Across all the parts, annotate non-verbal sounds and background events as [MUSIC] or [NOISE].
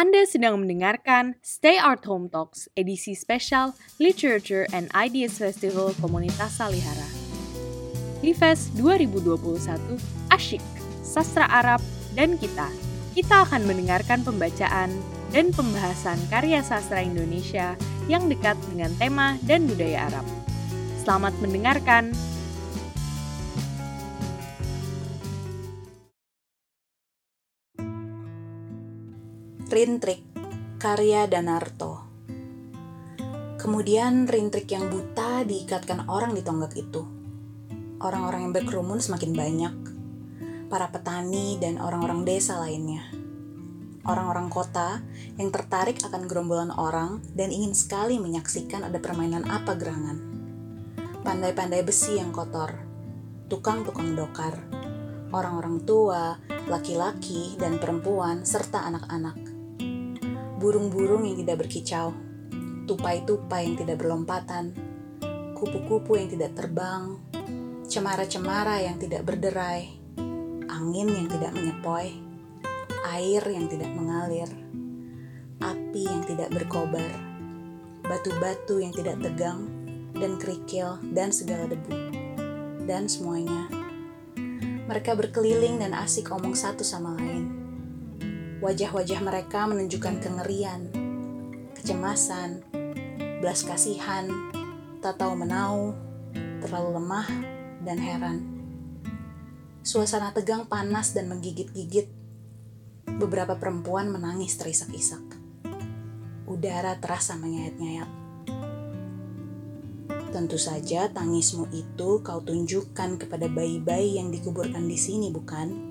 Anda sedang mendengarkan Stay Art Home Talks, edisi spesial Literature and Ideas Festival Komunitas Salihara. Livest 2021, asyik, sastra Arab, dan kita. Kita akan mendengarkan pembacaan dan pembahasan karya sastra Indonesia yang dekat dengan tema dan budaya Arab. Selamat mendengarkan. Rintrik, karya Danarto. Kemudian rintrik yang buta diikatkan orang di tonggak itu. Orang-orang yang berkerumun semakin banyak. Para petani dan orang-orang desa lainnya. Orang-orang kota yang tertarik akan gerombolan orang dan ingin sekali menyaksikan ada permainan apa gerangan. Pandai-pandai besi yang kotor, tukang-tukang dokar, orang-orang tua, laki-laki, dan perempuan, serta anak-anak burung-burung yang tidak berkicau, tupai-tupai yang tidak berlompatan, kupu-kupu yang tidak terbang, cemara-cemara yang tidak berderai, angin yang tidak menyepoi, air yang tidak mengalir, api yang tidak berkobar, batu-batu yang tidak tegang, dan kerikil, dan segala debu. Dan semuanya, mereka berkeliling dan asik omong satu sama lain Wajah-wajah mereka menunjukkan kengerian, kecemasan, belas kasihan, tak tahu menau, terlalu lemah, dan heran. Suasana tegang panas dan menggigit-gigit. Beberapa perempuan menangis terisak-isak. Udara terasa menyayat-nyayat. Tentu saja tangismu itu kau tunjukkan kepada bayi-bayi yang dikuburkan di sini, bukan?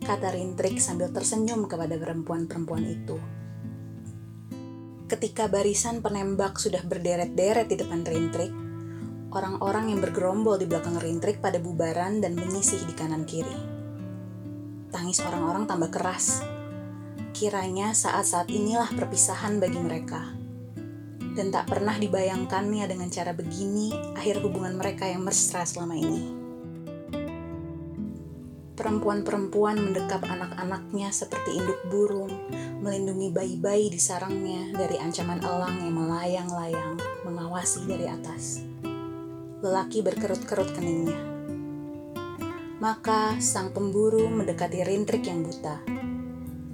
Kata Rintrik sambil tersenyum kepada perempuan-perempuan itu. Ketika barisan penembak sudah berderet-deret di depan Rintrik, orang-orang yang bergerombol di belakang Rintrik pada bubaran dan menyisih di kanan kiri. Tangis orang-orang tambah keras. Kiranya saat-saat inilah perpisahan bagi mereka. Dan tak pernah dibayangkannya dengan cara begini akhir hubungan mereka yang mesra selama ini perempuan-perempuan mendekap anak-anaknya seperti induk burung, melindungi bayi-bayi di sarangnya dari ancaman elang yang melayang-layang mengawasi dari atas. Lelaki berkerut-kerut keningnya. Maka sang pemburu mendekati Rintrik yang buta.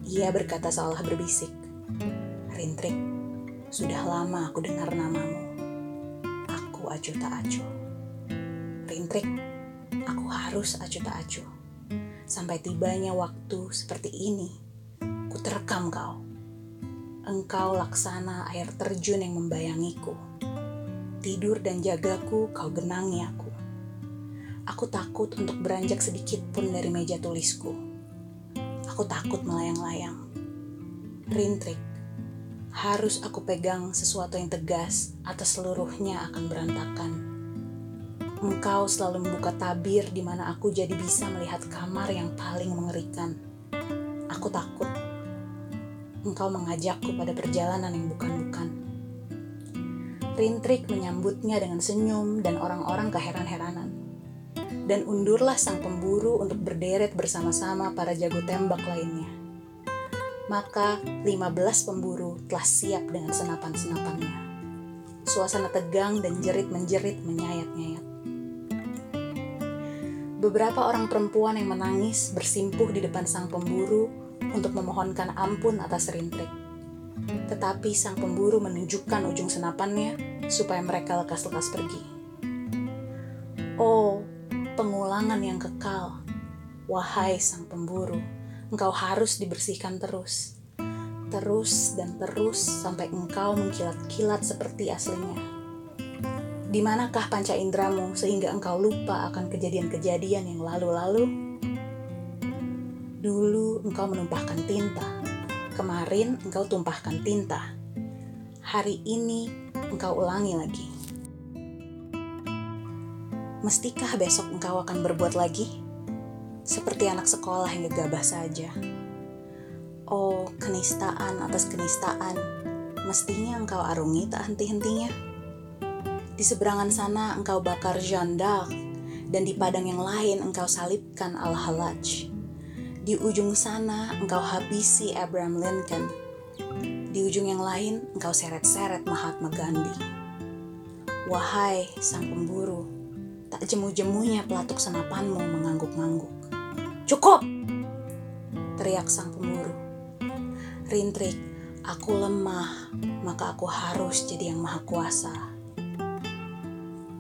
Ia berkata seolah berbisik, Rintrik, sudah lama aku dengar namamu. Aku acuh tak acuh. Rintrik, aku harus acuh tak acuh sampai tibanya waktu seperti ini, ku terekam kau. Engkau laksana air terjun yang membayangiku. Tidur dan jagaku, kau genangi aku. Aku takut untuk beranjak sedikit pun dari meja tulisku. Aku takut melayang-layang. Rintrik, harus aku pegang sesuatu yang tegas atas seluruhnya akan berantakan Engkau selalu membuka tabir di mana aku jadi bisa melihat kamar yang paling mengerikan. Aku takut. Engkau mengajakku pada perjalanan yang bukan-bukan. Rintrik menyambutnya dengan senyum dan orang-orang keheran-heranan. Dan undurlah sang pemburu untuk berderet bersama-sama para jago tembak lainnya. Maka 15 pemburu telah siap dengan senapan-senapannya. Suasana tegang dan jerit-menjerit menyayat-nyayat. Beberapa orang perempuan yang menangis bersimpuh di depan sang pemburu untuk memohonkan ampun atas rintrik. Tetapi sang pemburu menunjukkan ujung senapannya supaya mereka lekas-lekas pergi. Oh, pengulangan yang kekal. Wahai sang pemburu, engkau harus dibersihkan terus. Terus dan terus sampai engkau mengkilat-kilat seperti aslinya. Di manakah panca indramu sehingga engkau lupa akan kejadian-kejadian yang lalu-lalu? Dulu engkau menumpahkan tinta, kemarin engkau tumpahkan tinta. Hari ini engkau ulangi lagi. Mestikah besok engkau akan berbuat lagi? Seperti anak sekolah yang gegabah saja. Oh, kenistaan atas kenistaan, mestinya engkau arungi tak henti-hentinya. Di seberangan sana engkau bakar Jeanne d'Arc, dan di padang yang lain engkau salibkan Al-Halaj. Di ujung sana engkau habisi Abraham Lincoln, Di ujung yang lain, engkau seret-seret Mahatma Gandhi. Wahai sang pemburu, tak jemu-jemunya pelatuk senapanmu mengangguk-ngangguk. Cukup! Teriak sang pemburu. Rintrik, aku lemah, maka aku harus jadi yang maha kuasa.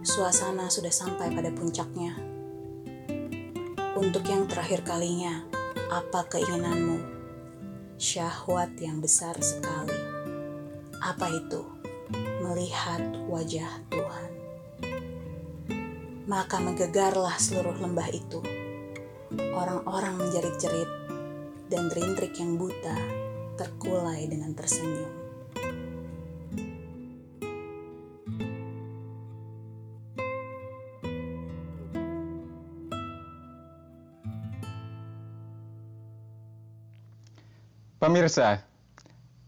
Suasana sudah sampai pada puncaknya. Untuk yang terakhir kalinya, apa keinginanmu? Syahwat yang besar sekali. Apa itu? Melihat wajah Tuhan. Maka menggegarlah seluruh lembah itu. Orang-orang menjerit-jerit dan rintrik yang buta terkulai dengan tersenyum. Pemirsa,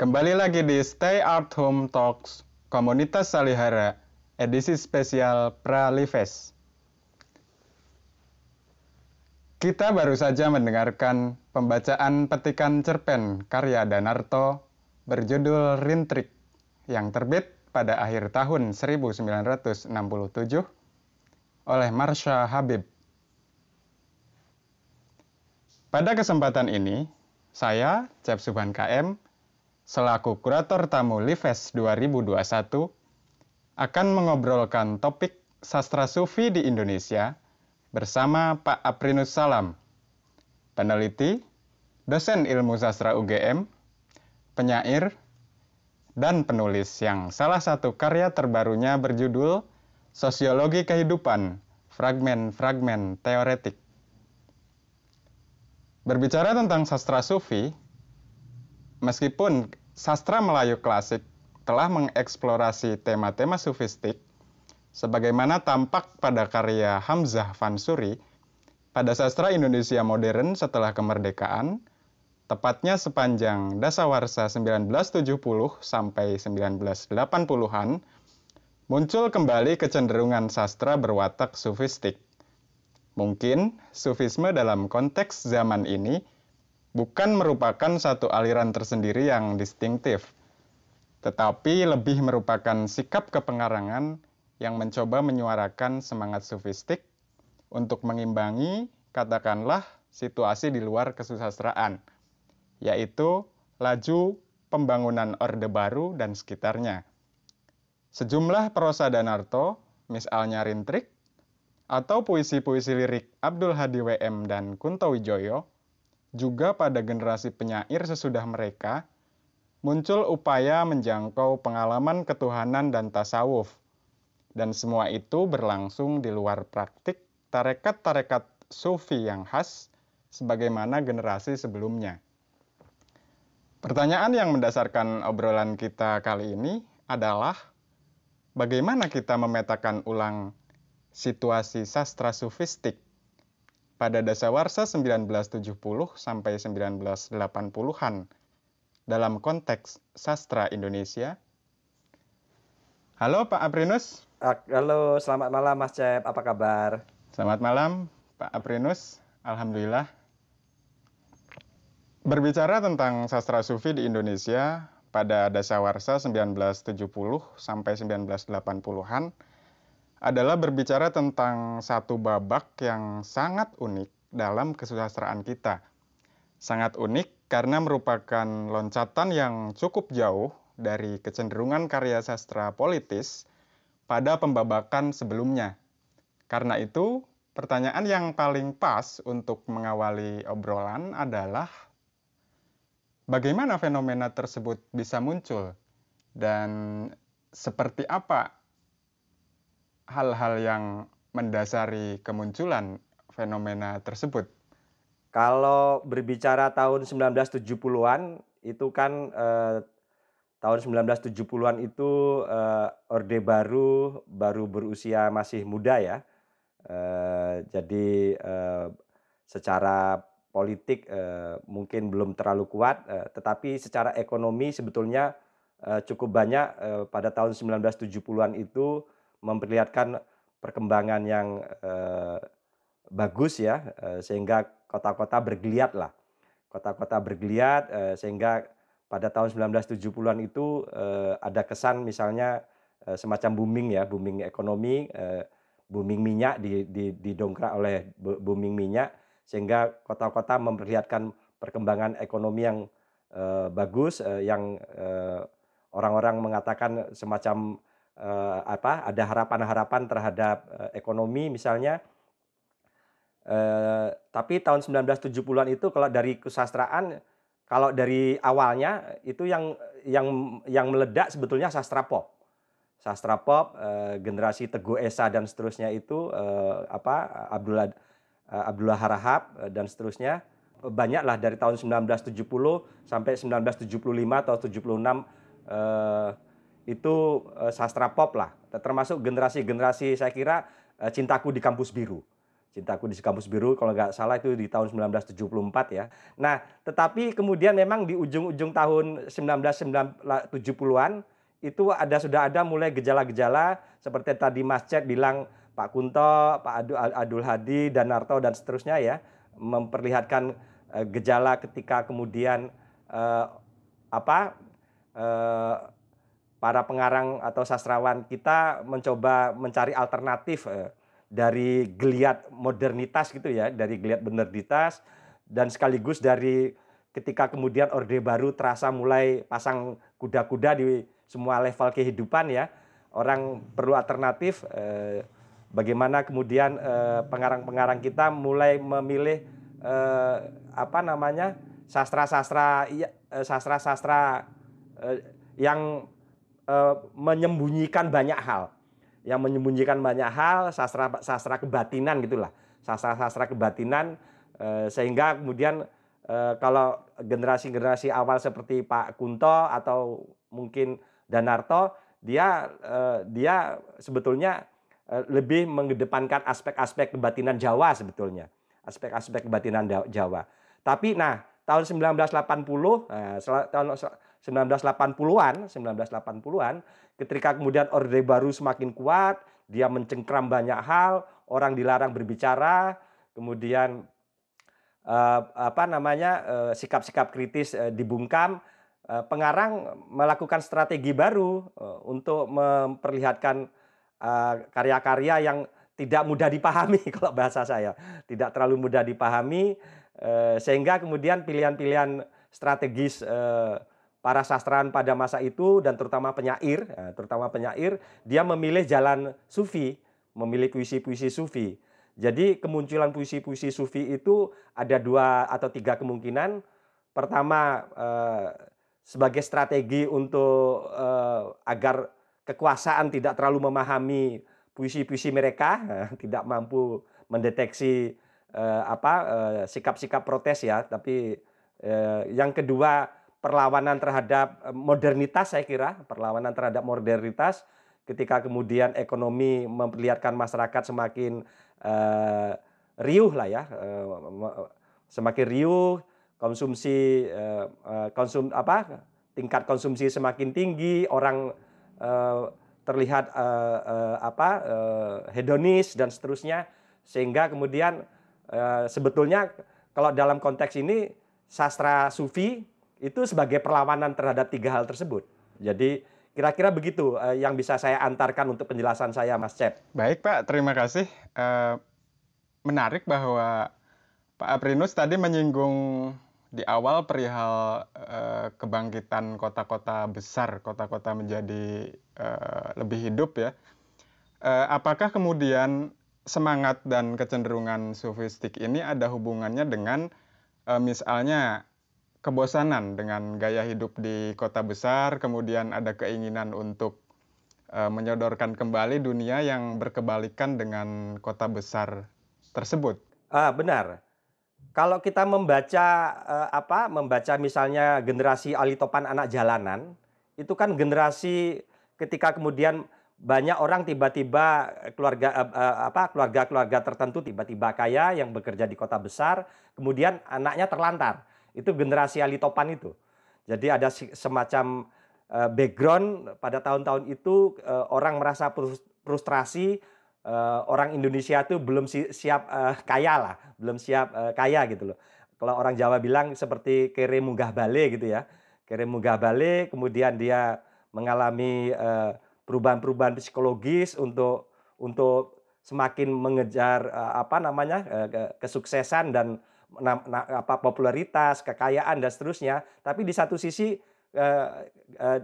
kembali lagi di Stay Art Home Talks Komunitas Salihara edisi spesial Pralifes. Kita baru saja mendengarkan pembacaan petikan cerpen karya Danarto berjudul Rintrik yang terbit pada akhir tahun 1967 oleh Marsha Habib. Pada kesempatan ini, saya, Cep Subhan KM, selaku kurator tamu Lives 2021, akan mengobrolkan topik sastra sufi di Indonesia bersama Pak Aprinus Salam, peneliti, dosen ilmu sastra UGM, penyair, dan penulis yang salah satu karya terbarunya berjudul Sosiologi Kehidupan, Fragmen-Fragmen Teoretik. Berbicara tentang sastra sufi, meskipun sastra Melayu klasik telah mengeksplorasi tema-tema sufistik, sebagaimana tampak pada karya Hamzah Fansuri pada sastra Indonesia modern setelah kemerdekaan, tepatnya sepanjang dasawarsa 1970 sampai 1980-an, muncul kembali kecenderungan sastra berwatak sufistik. Mungkin sufisme dalam konteks zaman ini bukan merupakan satu aliran tersendiri yang distintif, tetapi lebih merupakan sikap kepengarangan yang mencoba menyuarakan semangat sofistik untuk mengimbangi, katakanlah, situasi di luar kesusastraan, yaitu laju pembangunan Orde Baru dan sekitarnya. Sejumlah prosa Danarto, misalnya Rintrik, atau puisi-puisi lirik Abdul Hadi WM dan Kunto Wijoyo, juga pada generasi penyair sesudah mereka, muncul upaya menjangkau pengalaman ketuhanan dan tasawuf – dan semua itu berlangsung di luar praktik tarekat-tarekat sufi yang khas sebagaimana generasi sebelumnya. Pertanyaan yang mendasarkan obrolan kita kali ini adalah bagaimana kita memetakan ulang situasi sastra sufistik pada dasawarsa 1970 sampai 1980-an dalam konteks sastra Indonesia. Halo Pak Aprinus. Halo, selamat malam Mas Cep. Apa kabar? Selamat malam Pak Aprinus. Alhamdulillah. Berbicara tentang sastra sufi di Indonesia pada dasawarsa 1970 sampai 1980-an adalah berbicara tentang satu babak yang sangat unik dalam kesusastraan kita. Sangat unik karena merupakan loncatan yang cukup jauh dari kecenderungan karya sastra politis pada pembabakan sebelumnya. Karena itu, pertanyaan yang paling pas untuk mengawali obrolan adalah bagaimana fenomena tersebut bisa muncul dan seperti apa hal-hal yang mendasari kemunculan fenomena tersebut. Kalau berbicara tahun 1970-an itu kan eh, tahun 1970-an itu uh, Orde Baru baru berusia masih muda ya. Uh, jadi uh, secara politik uh, mungkin belum terlalu kuat, uh, tetapi secara ekonomi sebetulnya uh, cukup banyak uh, pada tahun 1970-an itu memperlihatkan perkembangan yang uh, bagus ya, uh, sehingga kota-kota bergeliat lah. Kota-kota bergeliat uh, sehingga pada tahun 1970-an itu eh, ada kesan misalnya eh, semacam booming ya, booming ekonomi, eh, booming minyak di, di, didongkrak oleh booming minyak sehingga kota-kota memperlihatkan perkembangan ekonomi yang eh, bagus, eh, yang eh, orang-orang mengatakan semacam eh, apa? Ada harapan-harapan terhadap eh, ekonomi misalnya. Eh, tapi tahun 1970-an itu kalau dari kesastraan kalau dari awalnya itu yang yang yang meledak sebetulnya sastra pop. Sastra pop eh, generasi Teguh Esa dan seterusnya itu eh, apa Abdullah eh, Abdullah Harahap eh, dan seterusnya banyaklah dari tahun 1970 sampai 1975 atau 76 eh, itu eh, sastra pop lah termasuk generasi-generasi saya kira eh, cintaku di kampus biru Cintaku di Kampus Biru kalau nggak salah itu di tahun 1974 ya. Nah, tetapi kemudian memang di ujung-ujung tahun 1970-an itu ada sudah ada mulai gejala-gejala seperti tadi Mas Cep bilang Pak Kunto, Pak Adul, Adul Hadi, dan Narto dan seterusnya ya memperlihatkan uh, gejala ketika kemudian uh, apa uh, para pengarang atau sastrawan kita mencoba mencari alternatif uh, dari geliat modernitas gitu ya, dari geliat modernitas dan sekaligus dari ketika kemudian Orde Baru terasa mulai pasang kuda-kuda di semua level kehidupan ya. Orang perlu alternatif eh, bagaimana kemudian eh, pengarang-pengarang kita mulai memilih eh, apa namanya? sastra-sastra iya, eh, sastra-sastra eh, yang eh, menyembunyikan banyak hal. Yang menyembunyikan banyak hal, sastra sastra kebatinan gitulah, sastra-sastra kebatinan eh, sehingga kemudian eh, kalau generasi-generasi awal seperti Pak Kunto atau mungkin Danarto, dia eh, dia sebetulnya eh, lebih mengedepankan aspek-aspek kebatinan Jawa sebetulnya, aspek-aspek kebatinan Jawa. Tapi nah tahun 1980, nah, tahun 1980-an, 1980-an ketika kemudian Orde Baru semakin kuat, dia mencengkram banyak hal, orang dilarang berbicara, kemudian eh, apa namanya eh, sikap-sikap kritis eh, dibungkam, eh, pengarang melakukan strategi baru eh, untuk memperlihatkan eh, karya-karya yang tidak mudah dipahami [LAUGHS] kalau bahasa saya, tidak terlalu mudah dipahami eh, sehingga kemudian pilihan-pilihan strategis eh, para sastrawan pada masa itu dan terutama penyair, ya, terutama penyair, dia memilih jalan sufi, memilih puisi-puisi sufi. Jadi kemunculan puisi-puisi sufi itu ada dua atau tiga kemungkinan. Pertama eh, sebagai strategi untuk eh, agar kekuasaan tidak terlalu memahami puisi-puisi mereka, [LAUGHS] tidak mampu mendeteksi eh, apa eh, sikap-sikap protes ya. Tapi eh, yang kedua perlawanan terhadap eh, modernitas saya kira, perlawanan terhadap modernitas ketika kemudian ekonomi memperlihatkan masyarakat semakin uh, riuh lah ya, uh, semakin riuh, konsumsi uh, konsum apa tingkat konsumsi semakin tinggi, orang uh, terlihat uh, uh, apa uh, hedonis dan seterusnya, sehingga kemudian uh, sebetulnya kalau dalam konteks ini sastra sufi itu sebagai perlawanan terhadap tiga hal tersebut. Jadi kira-kira begitu uh, yang bisa saya antarkan untuk penjelasan saya, Mas Cep. Baik Pak, terima kasih. Uh, menarik bahwa Pak Aprinus tadi menyinggung di awal perihal uh, kebangkitan kota-kota besar, kota-kota menjadi uh, lebih hidup ya. Uh, apakah kemudian semangat dan kecenderungan sofistik ini ada hubungannya dengan misalnya kebosanan dengan gaya hidup di kota besar, kemudian ada keinginan untuk uh, menyodorkan kembali dunia yang berkebalikan dengan kota besar tersebut. Ah, benar. Kalau kita membaca uh, apa, membaca misalnya generasi alitopan anak jalanan, itu kan generasi ketika kemudian banyak orang tiba-tiba keluarga uh, apa keluarga-keluarga tertentu tiba-tiba kaya yang bekerja di kota besar, kemudian anaknya terlantar itu generasi alitopan itu. Jadi ada semacam uh, background pada tahun-tahun itu uh, orang merasa frustrasi uh, orang Indonesia itu belum si siap kaya lah, belum siap kaya gitu loh. Kalau orang Jawa bilang seperti kere munggah bale gitu ya. Keremuga balik, kemudian dia mengalami perubahan-perubahan psikologis untuk untuk semakin mengejar apa namanya kesuksesan dan na, na, apa popularitas, kekayaan dan seterusnya. Tapi di satu sisi uh, uh,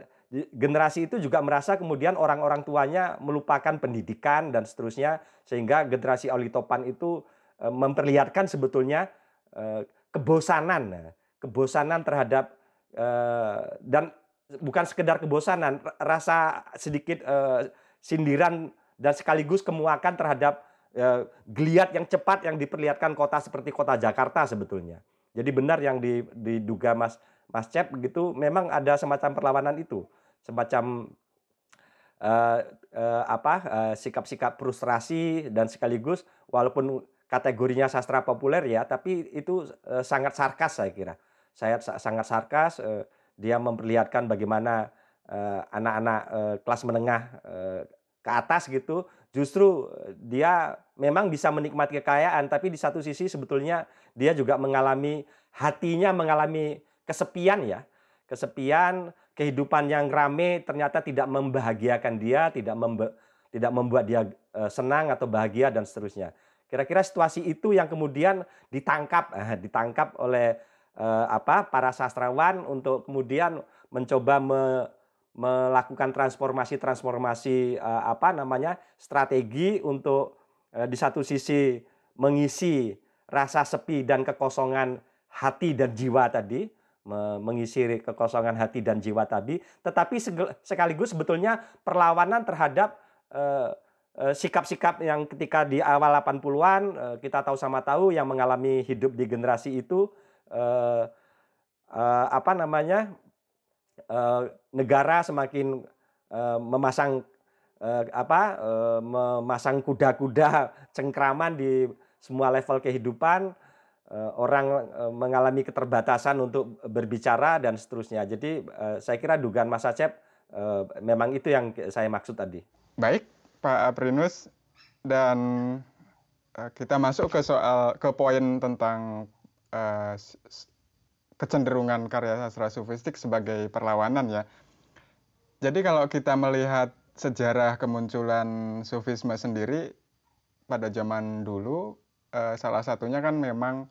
generasi itu juga merasa kemudian orang-orang tuanya melupakan pendidikan dan seterusnya sehingga generasi Olitopan itu uh, memperlihatkan sebetulnya uh, kebosanan, kebosanan terhadap uh, dan bukan sekedar kebosanan, rasa sedikit uh, sindiran dan sekaligus kemuakan terhadap uh, geliat yang cepat yang diperlihatkan kota seperti kota Jakarta sebetulnya. Jadi benar yang diduga Mas Mas Cep begitu memang ada semacam perlawanan itu, semacam uh, uh, apa sikap-sikap uh, frustrasi dan sekaligus walaupun kategorinya sastra populer ya, tapi itu sangat sarkas saya kira. Saya sangat sarkas. Dia memperlihatkan bagaimana anak-anak kelas menengah ke atas gitu, justru dia memang bisa menikmati kekayaan, tapi di satu sisi sebetulnya dia juga mengalami hatinya mengalami kesepian ya, kesepian, kehidupan yang rame ternyata tidak membahagiakan dia, tidak membe tidak membuat dia uh, senang atau bahagia dan seterusnya. Kira-kira situasi itu yang kemudian ditangkap, eh, ditangkap oleh apa para sastrawan untuk kemudian mencoba me, melakukan transformasi-transformasi uh, apa namanya strategi untuk uh, di satu sisi mengisi rasa sepi dan kekosongan hati dan jiwa tadi, mengisi kekosongan hati dan jiwa tadi, tetapi sekaligus sebetulnya perlawanan terhadap sikap-sikap yang ketika di awal 80-an kita tahu sama tahu yang mengalami hidup di generasi itu apa namanya negara semakin memasang apa memasang kuda-kuda cengkraman di semua level kehidupan orang mengalami keterbatasan untuk berbicara dan seterusnya. Jadi saya kira dugaan Mas Acep memang itu yang saya maksud tadi. Baik, Pak Aprinus dan kita masuk ke soal ke poin tentang kecenderungan karya sastra sufistik sebagai perlawanan ya. Jadi kalau kita melihat sejarah kemunculan sufisme sendiri pada zaman dulu eh, salah satunya kan memang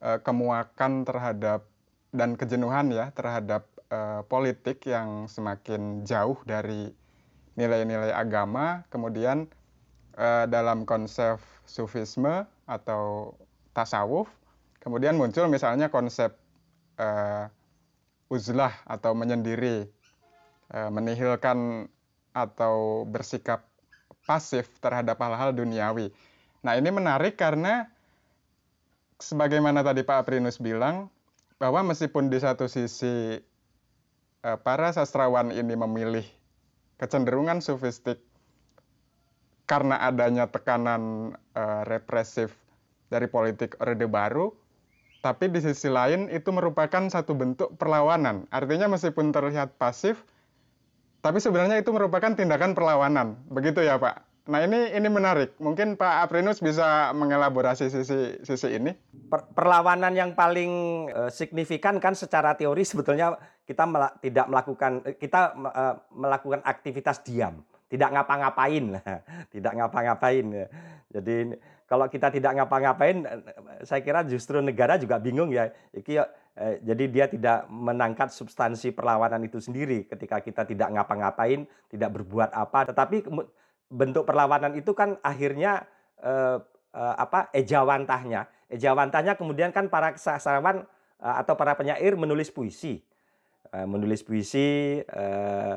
eh, kemuakan terhadap dan kejenuhan ya terhadap eh, politik yang semakin jauh dari nilai-nilai agama kemudian dalam konsep sufisme atau tasawuf kemudian muncul misalnya konsep uzlah atau menyendiri, uh, menihilkan atau bersikap pasif terhadap hal-hal duniawi. Nah ini menarik karena sebagaimana tadi Pak Aprinus bilang bahwa meskipun di satu sisi uh, para sastrawan ini memilih kecenderungan sofistik karena adanya tekanan represif dari politik Orde Baru, tapi di sisi lain itu merupakan satu bentuk perlawanan. Artinya meskipun terlihat pasif, tapi sebenarnya itu merupakan tindakan perlawanan. Begitu ya Pak? Nah ini ini menarik. Mungkin Pak Aprinus bisa mengelaborasi sisi sisi ini. Per, perlawanan yang paling uh, signifikan kan secara teori sebetulnya kita mel tidak melakukan kita uh, melakukan aktivitas diam, tidak ngapa-ngapain, [LAUGHS] tidak ngapa-ngapain. Jadi kalau kita tidak ngapa-ngapain, saya kira justru negara juga bingung ya. Iki, eh, jadi dia tidak menangkat substansi perlawanan itu sendiri ketika kita tidak ngapa-ngapain, tidak berbuat apa. Tetapi bentuk perlawanan itu kan akhirnya eh, eh, apa ejawantahnya. Ejawantahnya kemudian kan para sastrawan eh, atau para penyair menulis puisi. Eh, menulis puisi. Eh,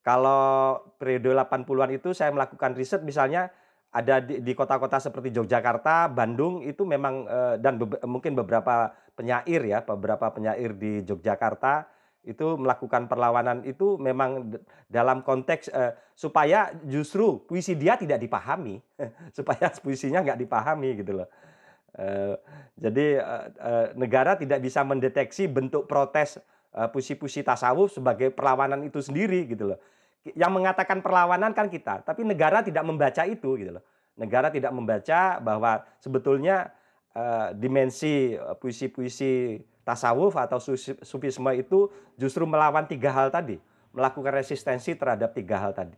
kalau periode 80-an itu saya melakukan riset misalnya ada di kota-kota seperti Yogyakarta, Bandung itu memang eh, dan be mungkin beberapa penyair ya, beberapa penyair di Yogyakarta itu melakukan perlawanan itu memang dalam konteks eh, supaya justru puisi dia tidak dipahami, [LAUGHS] supaya puisinya nggak dipahami gitu loh. Eh, jadi eh, eh, negara tidak bisa mendeteksi bentuk protes puisi-puisi tasawuf sebagai perlawanan itu sendiri gitu loh yang mengatakan perlawanan kan kita, tapi negara tidak membaca itu gitu loh. Negara tidak membaca bahwa sebetulnya uh, dimensi puisi-puisi tasawuf atau sufisme itu justru melawan tiga hal tadi, melakukan resistensi terhadap tiga hal tadi.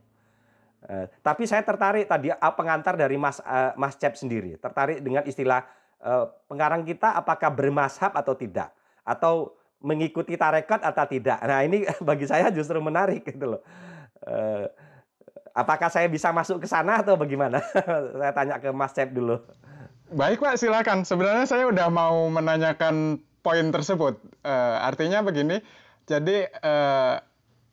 Uh, tapi saya tertarik tadi pengantar dari Mas uh, Mas Cep sendiri, tertarik dengan istilah uh, pengarang kita apakah bermashab atau tidak, atau mengikuti tarekat atau tidak. Nah ini [LAUGHS] bagi saya justru menarik gitu loh. Uh, apakah saya bisa masuk ke sana atau bagaimana? [LAUGHS] saya tanya ke Mas Cep dulu. Baik Pak, silakan. Sebenarnya saya udah mau menanyakan poin tersebut. Uh, artinya begini, jadi uh,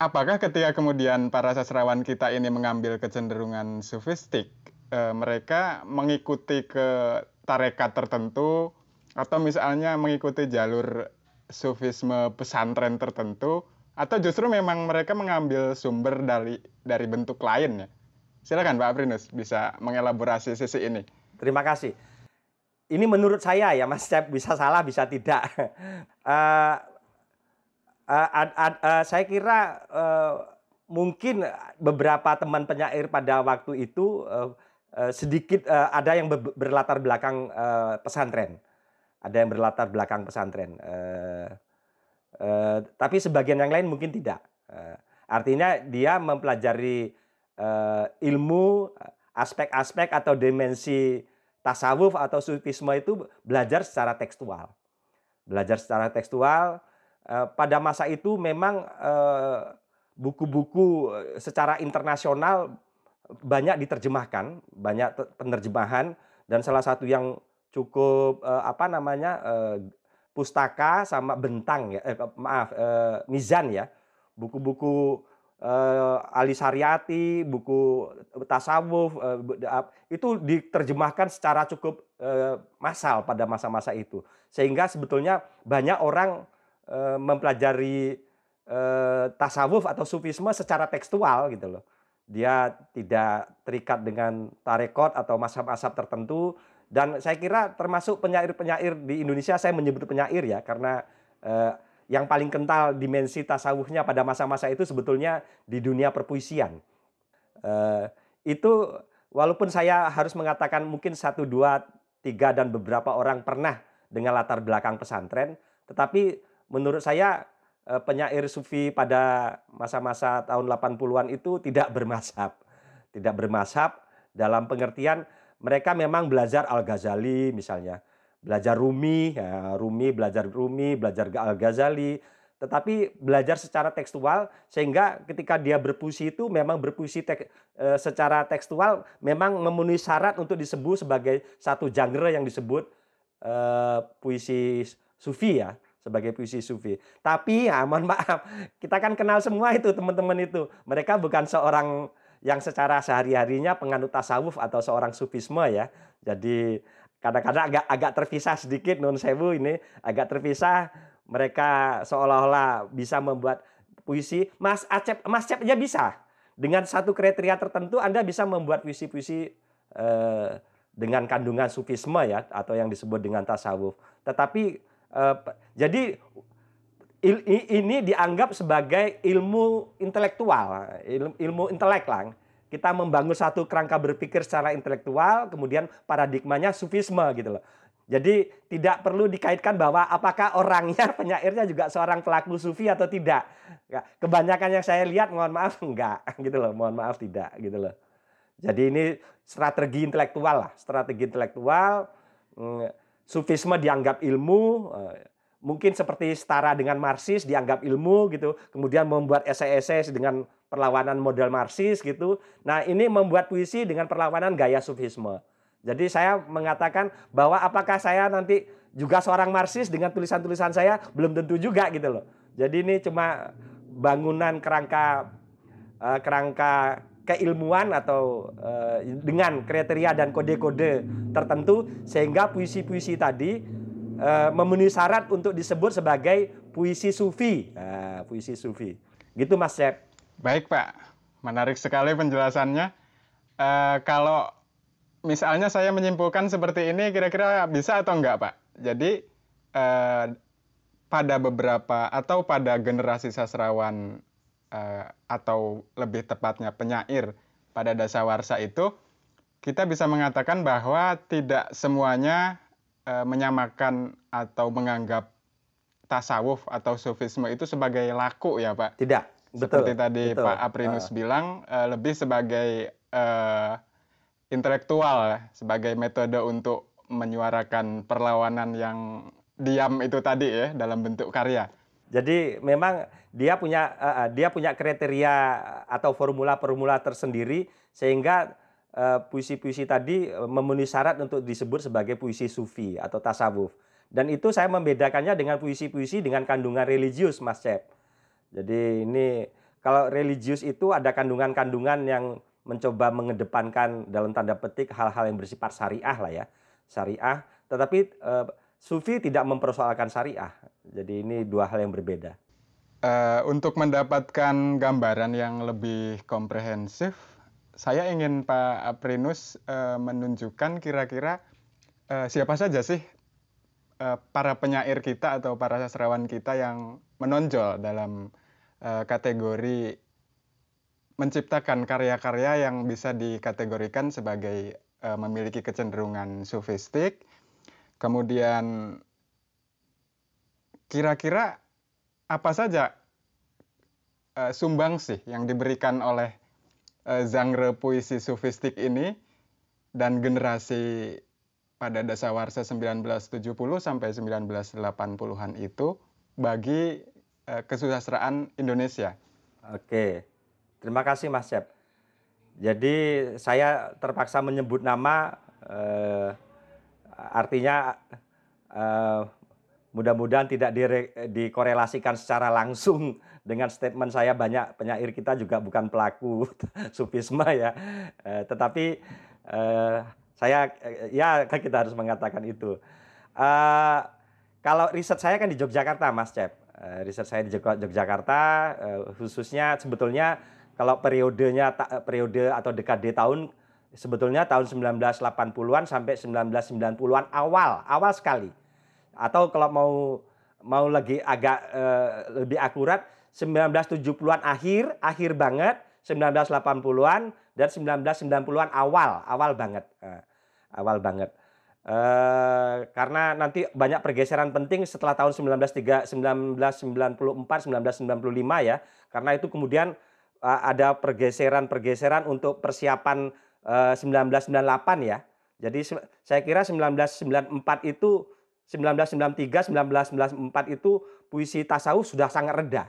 apakah ketika kemudian para sastrawan kita ini mengambil kecenderungan sufistik, eh, mereka mengikuti ke tarekat tertentu atau misalnya mengikuti jalur sufisme pesantren tertentu atau justru memang mereka mengambil sumber dari dari bentuk lain ya? Silakan Pak Aprinus bisa mengelaborasi sisi ini. Terima kasih. Ini menurut saya ya Mas Cep bisa salah bisa tidak. uh, [LAUGHS] uh, ad, ad, uh, saya kira uh, mungkin beberapa teman penyair pada waktu itu uh, uh, sedikit uh, ada yang berlatar belakang uh, pesantren, ada yang berlatar belakang pesantren. Uh, uh, tapi sebagian yang lain mungkin tidak. Uh, artinya dia mempelajari uh, ilmu aspek-aspek atau dimensi tasawuf atau sufisme itu belajar secara tekstual. Belajar secara tekstual, Eh, pada masa itu memang eh, buku-buku eh, secara internasional banyak diterjemahkan, banyak penerjemahan dan salah satu yang cukup apa namanya pustaka sama bentang ya, eh, maaf mizan ya, buku-buku Ali Saryati, buku tasawuf itu diterjemahkan secara cukup massal pada masa-masa itu, sehingga sebetulnya banyak orang Eh, mempelajari eh, tasawuf atau sufisme secara tekstual gitu loh. Dia tidak terikat dengan tarekot atau masab-masab tertentu dan saya kira termasuk penyair-penyair di Indonesia saya menyebut penyair ya karena eh, yang paling kental dimensi tasawufnya pada masa-masa itu sebetulnya di dunia perpuisian. Eh, itu walaupun saya harus mengatakan mungkin satu dua tiga dan beberapa orang pernah dengan latar belakang pesantren, tetapi menurut saya eh, penyair sufi pada masa-masa tahun 80-an itu tidak bermasab. Tidak bermasab dalam pengertian mereka memang belajar Al-Ghazali misalnya. Belajar Rumi, ya, Rumi belajar Rumi, belajar Al-Ghazali, tetapi belajar secara tekstual sehingga ketika dia berpuisi itu memang berpuisi tek, e, secara tekstual memang memenuhi syarat untuk disebut sebagai satu genre yang disebut e, puisi sufi ya sebagai puisi sufi. Tapi ya mohon maaf, kita kan kenal semua itu teman-teman itu. Mereka bukan seorang yang secara sehari-harinya penganut tasawuf atau seorang sufisme ya. Jadi kadang-kadang agak agak terpisah sedikit non sewu ini. Agak terpisah mereka seolah-olah bisa membuat puisi. Mas Acep Mas Acep aja bisa. Dengan satu kriteria tertentu Anda bisa membuat puisi-puisi eh, dengan kandungan sufisme ya atau yang disebut dengan tasawuf. Tetapi Uh, jadi il, ini dianggap sebagai ilmu intelektual, ilmu, ilmu intelek lah. Kita membangun satu kerangka berpikir secara intelektual, kemudian paradigmanya sufisme gitu loh. Jadi tidak perlu dikaitkan bahwa apakah orangnya [LAUGHS] penyairnya juga seorang pelaku sufi atau tidak. Ya, kebanyakan yang saya lihat mohon maaf [LAUGHS] enggak gitu loh, mohon maaf tidak gitu loh. Jadi ini strategi intelektual lah, strategi intelektual mm, Sufisme dianggap ilmu, eh, mungkin seperti setara dengan Marxis dianggap ilmu gitu. Kemudian membuat esai-esai dengan perlawanan model Marxis gitu. Nah, ini membuat puisi dengan perlawanan gaya Sufisme. Jadi saya mengatakan bahwa apakah saya nanti juga seorang Marxis dengan tulisan-tulisan saya belum tentu juga gitu loh. Jadi ini cuma bangunan kerangka eh, kerangka keilmuan atau uh, dengan kriteria dan kode-kode tertentu sehingga puisi-puisi tadi uh, memenuhi syarat untuk disebut sebagai puisi sufi. Nah, puisi sufi. Gitu Mas Cep. Baik Pak, menarik sekali penjelasannya. Uh, kalau misalnya saya menyimpulkan seperti ini, kira-kira bisa atau enggak Pak? Jadi uh, pada beberapa atau pada generasi sastrawan uh, atau lebih tepatnya penyair pada dasawarsa itu kita bisa mengatakan bahwa tidak semuanya menyamakan atau menganggap tasawuf atau sufisme itu sebagai laku ya Pak. Tidak, Seperti tadi betul. Pak Aprinus Uh, bilang eh, lebih sebagai eh, intelektual sebagai metode untuk menyuarakan perlawanan yang diam itu tadi ya dalam bentuk karya. Jadi memang dia punya uh, uh, dia punya kriteria atau formula-formula tersendiri sehingga uh, puisi-puisi tadi uh, memenuhi syarat untuk disebut sebagai puisi sufi atau tasawuf. Dan itu saya membedakannya dengan puisi-puisi dengan kandungan religius, Mas Cep. Jadi ini kalau religius itu ada kandungan-kandungan yang mencoba mengedepankan dalam tanda petik hal-hal yang bersifat syariah lah ya, syariah. Tetapi uh, sufi tidak mempersoalkan syariah. Jadi ini dua hal yang berbeda. Eh, untuk mendapatkan gambaran yang lebih komprehensif, saya ingin Pak Aprinus eh, menunjukkan kira-kira eh, siapa saja sih eh, para penyair kita atau para sastrawan kita yang menonjol dalam kategori menciptakan karya-karya yang bisa dikategorikan sebagai memiliki kecenderungan sufistik. Kemudian kira-kira apa saja eh, sumbangsih yang diberikan oleh eh, genre puisi sufistik ini dan generasi pada dasawarsa 1970 sampai 1980-an itu bagi eh, kesusastraan Indonesia. Oke, terima kasih Mas Cep. Jadi saya terpaksa menyebut nama, eh, artinya eh, mudah-mudahan tidak dire- dikorelasikan secara langsung [LAUGHS] dengan statement saya banyak penyair kita juga bukan pelaku [LAUGHS] sufisme ya, Eh, tetapi eh, saya eh, ya kita harus mengatakan itu. Eh, kalau riset saya kan di Yogyakarta, Mas Cep. Eh, riset saya di Yogyakarta, eh, khususnya sebetulnya kalau periodenya ta- periode atau dekade tahun sebetulnya tahun 1980-an sampai 1990-an awal, awal sekali. Atau kalau mau mau lagi agak eh, lebih akurat 1970-an akhir, akhir banget, 1980-an dan 1990-an awal, awal banget. Eh, awal banget. Eh, karena nanti banyak pergeseran penting setelah tahun 1903, 1994, 1995 ya. Karena itu kemudian eh, ada pergeseran-pergeseran untuk persiapan eh, 1998 ya. Jadi saya kira 1994 itu 1993, 1994 itu puisi tasawuf sudah sangat rendah.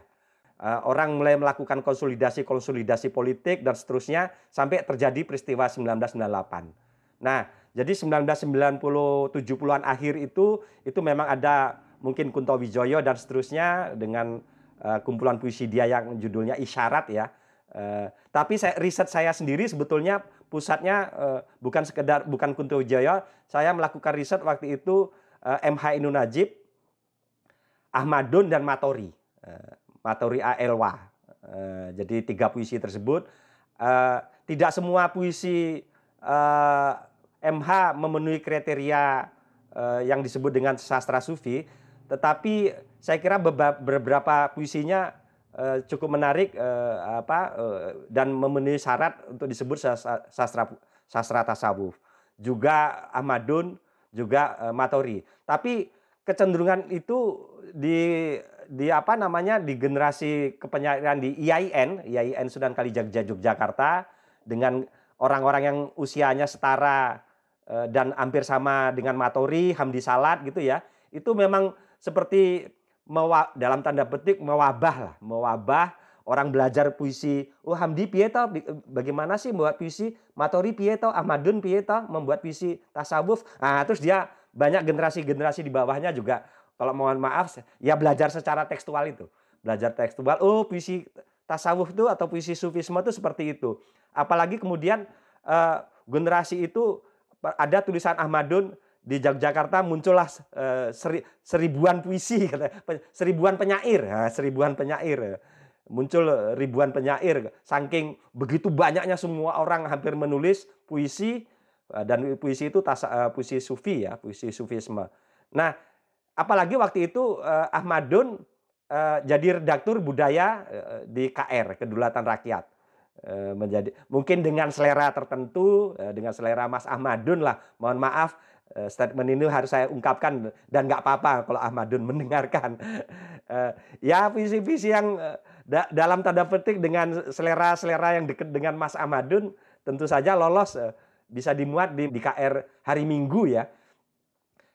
Eh, orang mulai melakukan konsolidasi-konsolidasi politik dan seterusnya sampai terjadi peristiwa 1998. Nah, jadi 1990-70-an akhir itu itu memang ada mungkin Kunto Wijoyo dan seterusnya dengan eh, kumpulan puisi dia yang judulnya Isyarat ya. Eh, tapi saya riset saya sendiri sebetulnya pusatnya bukan sekedar bukan Kunto Wijoyo, saya melakukan riset waktu itu MH Inun Najib, Ahmadun dan Matori. Eh, Matori A. Elwa. Eh, jadi tiga puisi tersebut eh, tidak semua puisi eh, MH memenuhi kriteria eh, yang disebut dengan sastra sufi, tetapi saya kira beberapa puisinya eh, cukup menarik eh, apa eh, dan memenuhi syarat untuk disebut sas- sastra sastra tasawuf. Juga Ahmadun, juga eh, Matori. Tapi kecenderungan itu di di apa namanya di generasi kepenyairan di IAIN, IAIN Sunan Kalijaga Yogyakarta dengan orang-orang yang usianya setara eh, dan hampir sama dengan Matori, Hamdi Salat gitu ya. Itu memang seperti mewa, dalam tanda petik mewabah lah, mewabah orang belajar puisi. Oh Hamdi? Bi- bagaimana sih membuat puisi? Matori piye toh? Ahmadun piye toh? membuat puisi tasawuf. Nah, terus dia banyak generasi-generasi di bawahnya juga kalau mohon maaf ya belajar secara tekstual itu. Belajar tekstual, oh puisi tasawuf itu atau puisi sufisme itu seperti itu. Apalagi kemudian eh, generasi itu ada tulisan Ahmadun di Yogyakarta muncullah eh, seri- seribuan puisi [LAUGHS] seribuan penyair Nah, seribuan penyair muncul ribuan penyair. Saking begitu banyaknya semua orang hampir menulis puisi eh, dan puisi itu tas, eh, puisi sufi ya puisi sufisme. Nah apalagi waktu itu eh, Ahmadun eh, jadi redaktur budaya eh, di KR Kedulatan Rakyat. Eh, menjadi mungkin dengan selera tertentu eh, dengan selera Mas Ahmadun lah. Mohon maaf uh, statement ini harus saya ungkapkan dan nggak apa-apa kalau Ahmadun mendengarkan. Uh, ya visi-visi yang uh, da dalam tanda petik dengan selera-selera yang dekat dengan Mas Ahmadun tentu saja lolos uh, bisa dimuat di, di KR hari Minggu ya.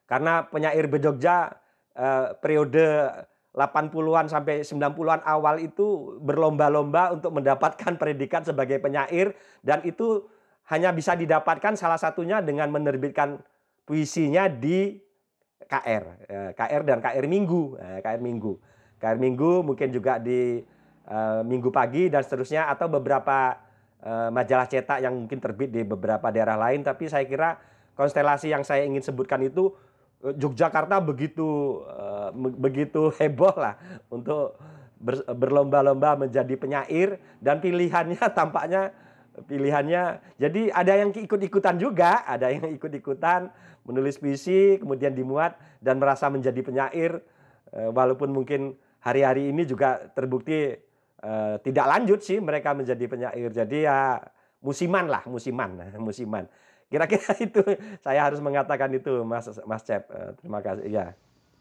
Karena penyair Bejogja uh, periode 80-an sampai 90-an awal itu berlomba-lomba untuk mendapatkan predikat sebagai penyair dan itu hanya bisa didapatkan salah satunya dengan menerbitkan puisinya di KR, eh, KR dan KR Minggu, eh, KR Minggu, KR Minggu mungkin juga di uh, Minggu pagi dan seterusnya atau beberapa majalah cetak yang mungkin terbit di beberapa daerah lain. Tapi saya kira konstelasi yang saya ingin sebutkan itu Yogyakarta begitu begitu [LAUGHS] heboh lah untuk ber, berlomba-lomba menjadi penyair dan pilihannya [LAUGHS] tampaknya pilihannya jadi ada yang ikut-ikutan juga, ada yang [LAUGHS] ikut-ikutan menulis puisi kemudian dimuat dan merasa menjadi penyair uh, walaupun mungkin hari-hari ini juga terbukti uh, tidak lanjut sih mereka menjadi penyair. Jadi ya musiman lah, musiman, [LAUGHS] musiman. Kira-kira [LAUGHS] itu saya harus mengatakan itu Mas Mas Cep. Eh, terima kasih. Ya.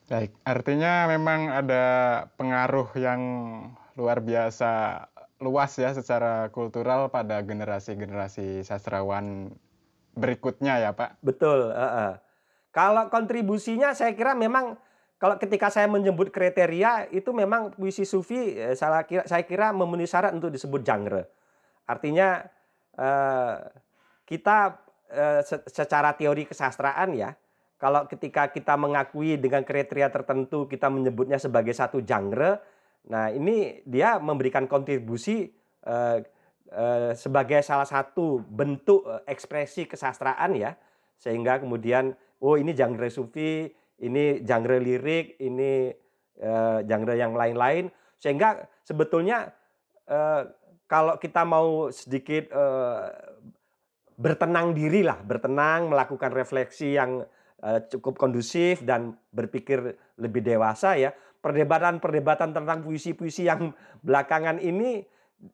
Baik, artinya memang ada pengaruh yang luar biasa luas ya secara kultural pada generasi-generasi sastrawan berikutnya ya Pak. Betul. Uh -uh. Kalau kontribusinya saya kira memang kalau ketika saya menyebut kriteria itu memang puisi sufi eh, saya kira, saya kira memenuhi syarat untuk disebut genre. Artinya kita Eh, secara teori kesastraan ya, kalau ketika kita mengakui dengan kriteria tertentu kita menyebutnya sebagai satu genre, nah ini dia memberikan kontribusi uh, uh, sebagai salah satu bentuk ekspresi kesastraan ya, sehingga kemudian oh ini genre sufi, ini genre lirik, ini uh, genre yang lain-lain, sehingga sebetulnya uh, kalau kita mau sedikit uh, bertenang diri lah, bertenang, melakukan refleksi yang cukup kondusif dan berpikir lebih dewasa ya. Perdebatan-perdebatan tentang puisi-puisi yang [LAUGHS] belakangan ini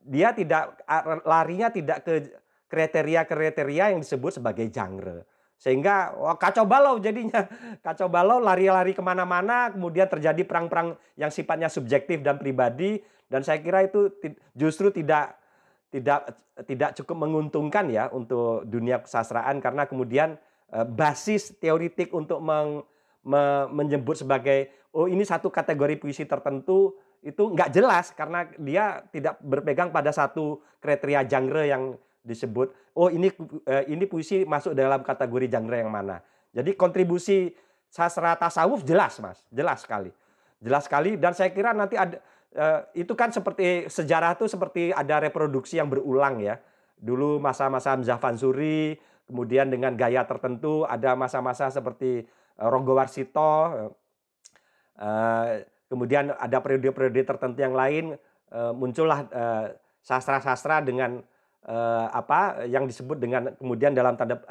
dia tidak larinya tidak ke kriteria-kriteria yang disebut sebagai genre. Sehingga wah, kacau balau jadinya. [LAUGHS] Kacau balau lari-lari ke mana-mana, kemudian terjadi perang-perang yang sifatnya subjektif dan pribadi. Dan saya kira itu justru tidak tidak tidak cukup menguntungkan ya untuk dunia kesastraan karena kemudian eh, basis teoritik untuk meng, me, menyebut sebagai oh ini satu kategori puisi tertentu itu nggak jelas karena dia tidak berpegang pada satu kriteria genre yang disebut oh ini eh, ini puisi masuk dalam kategori genre yang mana. Jadi kontribusi sastra tasawuf jelas Mas, jelas sekali. Jelas sekali dan saya kira nanti ada Eh, itu kan seperti sejarah itu seperti ada reproduksi yang berulang ya. Dulu masa-masa Hamzah Fansuri, kemudian dengan gaya tertentu ada masa-masa seperti uh, Ronggo Warsito, uh, kemudian ada periode-periode tertentu yang lain muncullah sastra-sastra dengan apa yang disebut dengan kemudian dalam tanda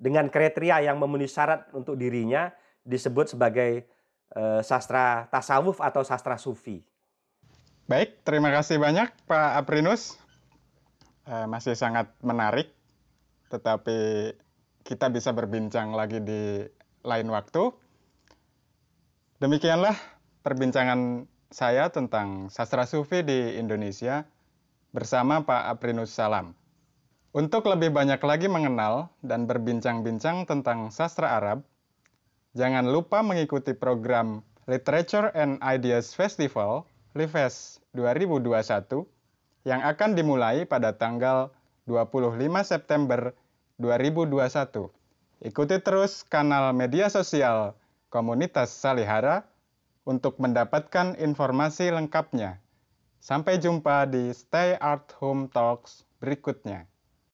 dengan kriteria yang memenuhi syarat untuk dirinya disebut sebagai sastra tasawuf atau sastra sufi. Baik, terima kasih banyak Pak Aprinus. Masih sangat menarik, tetapi kita bisa berbincang lagi di lain waktu. Demikianlah perbincangan saya tentang sastra sufi di Indonesia bersama Pak Aprinus Salam. Untuk lebih banyak lagi mengenal dan berbincang-bincang tentang sastra Arab, jangan lupa mengikuti program Literature and Ideas Festival Lives 2021 yang akan dimulai pada tanggal 25 September 2021. Ikuti terus kanal media sosial komunitas Salihara untuk mendapatkan informasi lengkapnya. Sampai jumpa di Stay Art Home Talks berikutnya.